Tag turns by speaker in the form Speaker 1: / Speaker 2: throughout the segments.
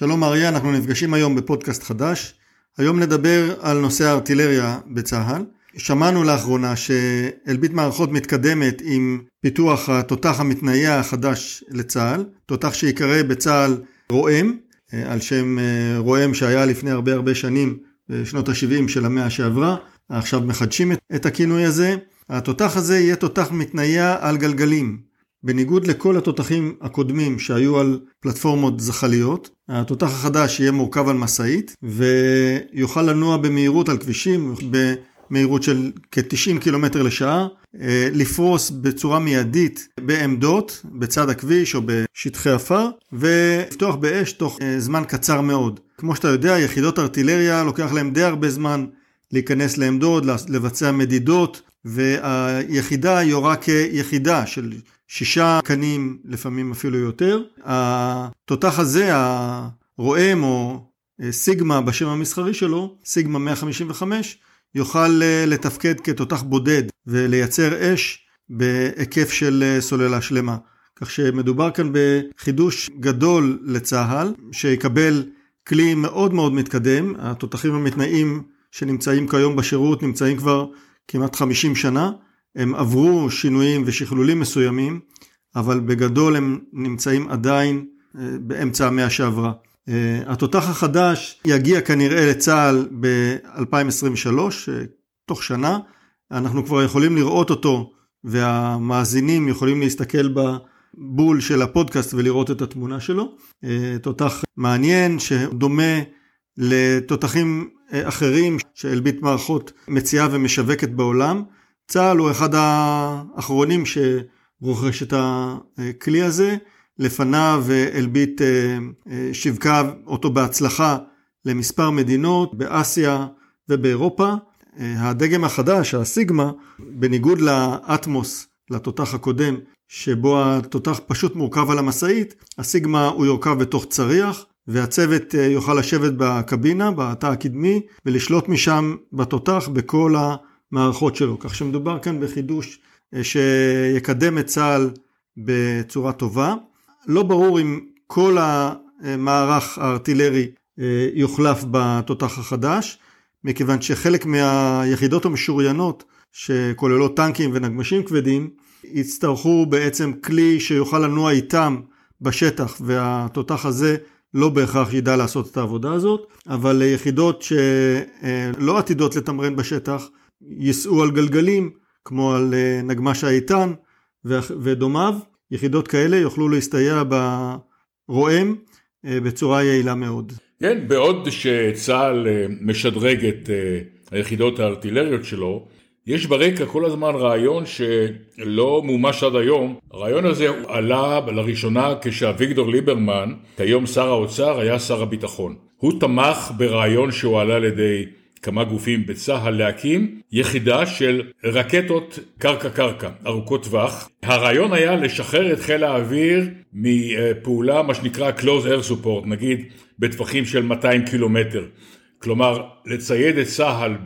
Speaker 1: שלום אריה, אנחנו נפגשים היום בפודקאסט חדש. היום נדבר על נושא הארטילריה בצה"ל. שמענו לאחרונה שאלביט מערכות מתקדמת עם פיתוח התותח המתנייע החדש לצה"ל, תותח שיקרא בצה"ל רועם, על שם אה, רועם שהיה לפני הרבה הרבה שנים, בשנות ה-70 של המאה שעברה, עכשיו מחדשים את הכינוי הזה. התותח הזה יהיה תותח מתנייע על גלגלים, בניגוד לכל התותחים הקודמים שהיו על פלטפורמות זחליות, התותח החדש יהיה מורכב על משאית ויוכל לנוע במהירות על כבישים במהירות של כ-90 קילומטר לשעה, אה, לפרוס בצורה מיידית בעמדות בצד הכביש או בשטחי עפר ולפתוח באש תוך אה, זמן קצר מאוד. כמו שאתה יודע, יחידות ארטילריה לוקח להם די הרבה זמן להיכנס לעמדות, לבצע מדידות והיחידה יורה כיחידה של שישה קנים, לפעמים אפילו יותר. התותח הזה, הרועם או אה, סיגמה בשם המסחרי שלו, סיגמה 155, יוכל אה, לתפקד כתותח בודד ולייצר אש בהיקף של אה, סוללה שלמה. כך שמדובר כאן בחידוש גדול לצה"ל, שיקבל כלי מאוד מאוד מתקדם. התותחים המתנאים שנמצאים כיום בשירות נמצאים כבר כמעט 50 שנה. הם עברו שינויים ושכלולים מסוימים, אבל בגדול הם נמצאים עדיין אה, באמצע המאה שעברה. אה, התותח החדש יגיע כנראה לצה"ל ב-2023, אה, תוך שנה. אנחנו כבר יכולים לראות אותו והמאזינים יכולים להסתכל בבול של הפודקאסט ולראות את התמונה שלו. תותח מעניין שדומה לתותחים אחרים שאלביט מערכות מציעה ומשווקת בעולם. צה"ל הוא אחד האחרונים שרוכש את הכלי הזה. לפניו אלביט אה, אה, שיווקה אותו בהצלחה למספר מדינות באסיה ובאירופה. אה, הדגם החדש, הסיגמה, בניגוד לאטמוס, לתותח הקודם, שבו התותח פשוט מורכב על המשאית, הסיגמה הוא יורכב בתוך צריח, והצוות יוכל לשבת בקבינה, בתא הקדמי, ולשלוט משם בתותח בכל ה... המערכות שלו, כך שמדובר כאן בחידוש אה, שיקדם את צה"ל בצורה טובה. לא ברור אם כל המערך הארטילרי אה, יוחלף בתותח החדש, מכיוון שחלק מהיחידות המשוריינות שכוללות טנקים ונגמשים כבדים, יצטרכו בעצם כלי שיוכל לנוע איתם בשטח והתותח הזה לא בהכרח ידע לעשות את העבודה הזאת, אבל יחידות שלא עתידות לתמרן בשטח ייסעו על גלגלים, כמו על אה, נגמ"ש האיתן ודומיו, יחידות כאלה יוכלו להסתייע ברועם אה, בצורה יעילה מאוד.
Speaker 2: כן, בעוד שצה"ל אה, משדרג את היחידות הארטילריות שלו, יש ברקע כל הזמן רעיון שלא מומש עד היום. הרעיון הזה עלה לראשונה כשאביגדור ליברמן, כיום שר האוצר, היה שר הביטחון. הוא תמך ברעיון שהועלה על ידי כמה גופים בצה"ל להקים יחידה של רקטות קרקע-קרקע ארוכות טווח. הרעיון היה לשחרר את חיל האוויר מפעולה מה שנקרא close air support נגיד בטווחים של 200 קילומטר. כלומר לצייד את צה"ל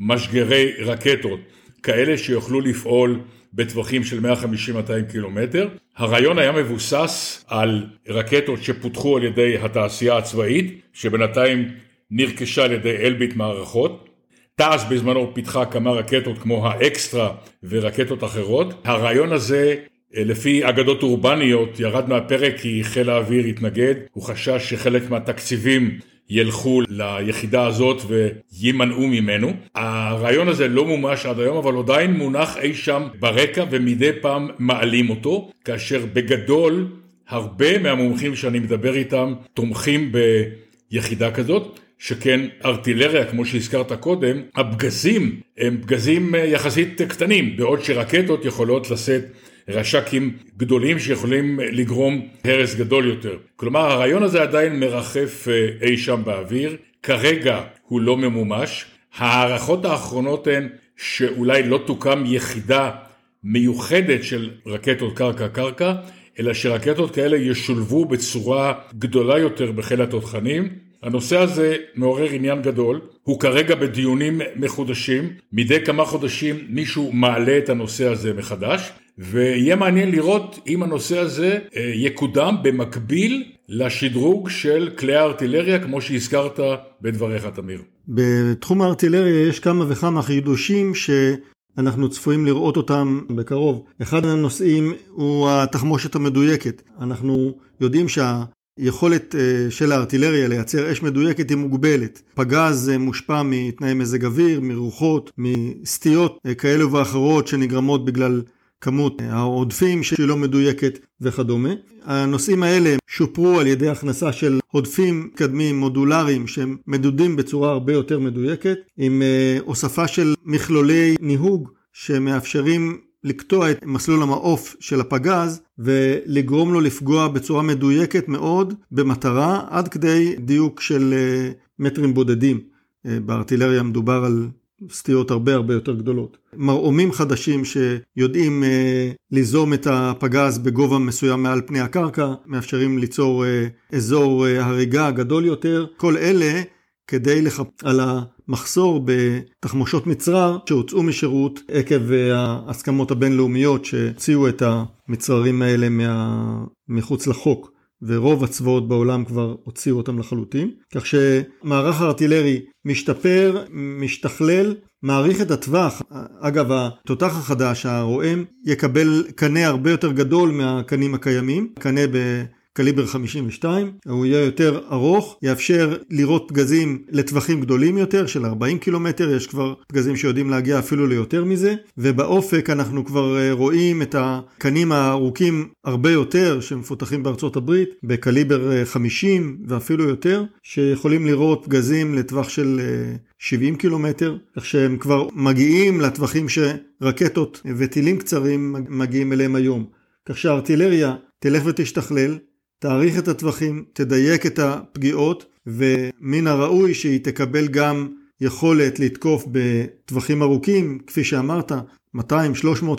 Speaker 2: במשגרי רקטות כאלה שיוכלו לפעול בטווחים של 150-200 קילומטר. הרעיון היה מבוסס על רקטות שפותחו על ידי התעשייה הצבאית שבינתיים נרכשה על ידי אלביט מערכות. תעש בזמנו פיתחה כמה רקטות כמו האקסטרה ורקטות אחרות. הרעיון הזה לפי אגדות אורבניות ירד מהפרק כי חיל האוויר התנגד, הוא חשש שחלק מהתקציבים ילכו ליחידה הזאת ויימנעו ממנו. הרעיון הזה לא מומש עד היום אבל עדיין מונח אי שם ברקע ומדי פעם מעלים אותו, כאשר בגדול הרבה מהמומחים שאני מדבר איתם תומכים ביחידה כזאת. שכן ארטילריה, כמו שהזכרת קודם, הפגזים הם פגזים אה, יחסית קטנים, בעוד שרקטות יכולות לשאת רש"כים גדולים שיכולים לגרום הרס גדול יותר. כלומר הרעיון הזה עדיין מרחף אה, אי שם באוויר, כרגע הוא לא ממומש. ההערכות האחרונות הן שאולי לא תוקם יחידה מיוחדת של רקטות קרקע-קרקע, אלא שרקטות כאלה ישולבו בצורה גדולה יותר בחיל התותחנים, הנושא הזה מעורר עניין גדול, הוא כרגע בדיונים מחודשים, מדי כמה חודשים מישהו מעלה את הנושא הזה מחדש, ויהיה מעניין לראות אם הנושא הזה אה, יקודם במקביל לשדרוג של כלי הארטילריה, כמו שהזכרת בדבריך, תמיר.
Speaker 1: בתחום הארטילריה יש כמה וכמה חידושים שאנחנו צפויים לראות אותם בקרוב. אחד הנושאים הוא התחמושת המדויקת. אנחנו יודעים שה... יכולת אה, של הארטילריה לייצר אש מדויקת היא מוגבלת. פגז אה, מושפע מתנאי מזג אוויר, מרוחות, מסטיות אה, כאלו ואחרות שנגרמות בגלל כמות העודפים שהיא לא מדויקת וכדומה. הנושאים האלה שופרו על ידי הכנסה של עודפים מתקדמים מודולריים שהם מדודים בצורה הרבה יותר מדויקת, עם הוספה של מכלולי ניהוג שמאפשרים לקטוע את מסלול המעוף של הפגז ולגרום לו לפגוע בצורה מדויקת מאוד במטרה עד כדי דיוק של אה, מטרים בודדים. אה, בארטילריה מדובר על סטיות הרבה הרבה יותר גדולות. מרעומים חדשים שיודעים אה, ליזום את הפגז בגובה מסוים מעל פני הקרקע, מאפשרים ליצור אזור הריגה גדול יותר. כל אלה כדי לחפש על המחסור בתחמושות מצרר שהוצאו משירות עקב ההסכמות הבינלאומיות שהוציאו את המצררים האלה מה... מחוץ לחוק. ורוב הצבאות בעולם כבר הוציאו אותם לחלוטין, כך שמערך הארטילרי משתפר, משתכלל, מעריך את הטווח. אגב, התותח החדש, הרועם, יקבל קנה הרבה יותר גדול מהקנים הקיימים, קנה ב... קליבר 52, הוא יהיה יותר ארוך, יאפשר לראות פגזים לטווחים גדולים יותר של 40 קילומטר, יש כבר פגזים שיודעים להגיע אפילו ליותר מזה, ובאופק אנחנו כבר אה, רואים את הקנים הארוכים הרבה יותר שמפותחים בארצות הברית, בקליבר 50 אה, ואפילו יותר, שיכולים לראות פגזים לטווח של 70 אה, קילומטר, כך שהם כבר מגיעים לטווחים שרקטות וטילים קצרים מגיעים אליהם היום. כך שהארטילריה תלך ותשתכלל, תאריך את הטווחים, תדייק את הפגיעות, ומן הראוי שהיא תקבל גם יכולת לתקוף בטווחים ארוכים, כפי שאמרת, 200-300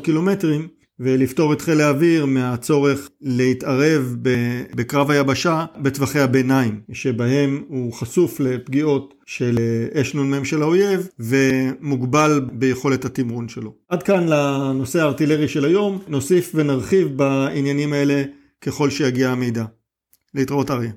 Speaker 1: קילומטרים, ולפטור את חיל האוויר מהצורך להתערב בקרב היבשה בטווחי הביניים, שבהם הוא חשוף לפגיעות של אש נ"מ של האויב ומוגבל ביכולת התמרון שלו. עד כאן לנושא הארטילרי של היום, נוסיף ונרחיב בעניינים האלה ככל שיגיע המידע. להתראות אריה.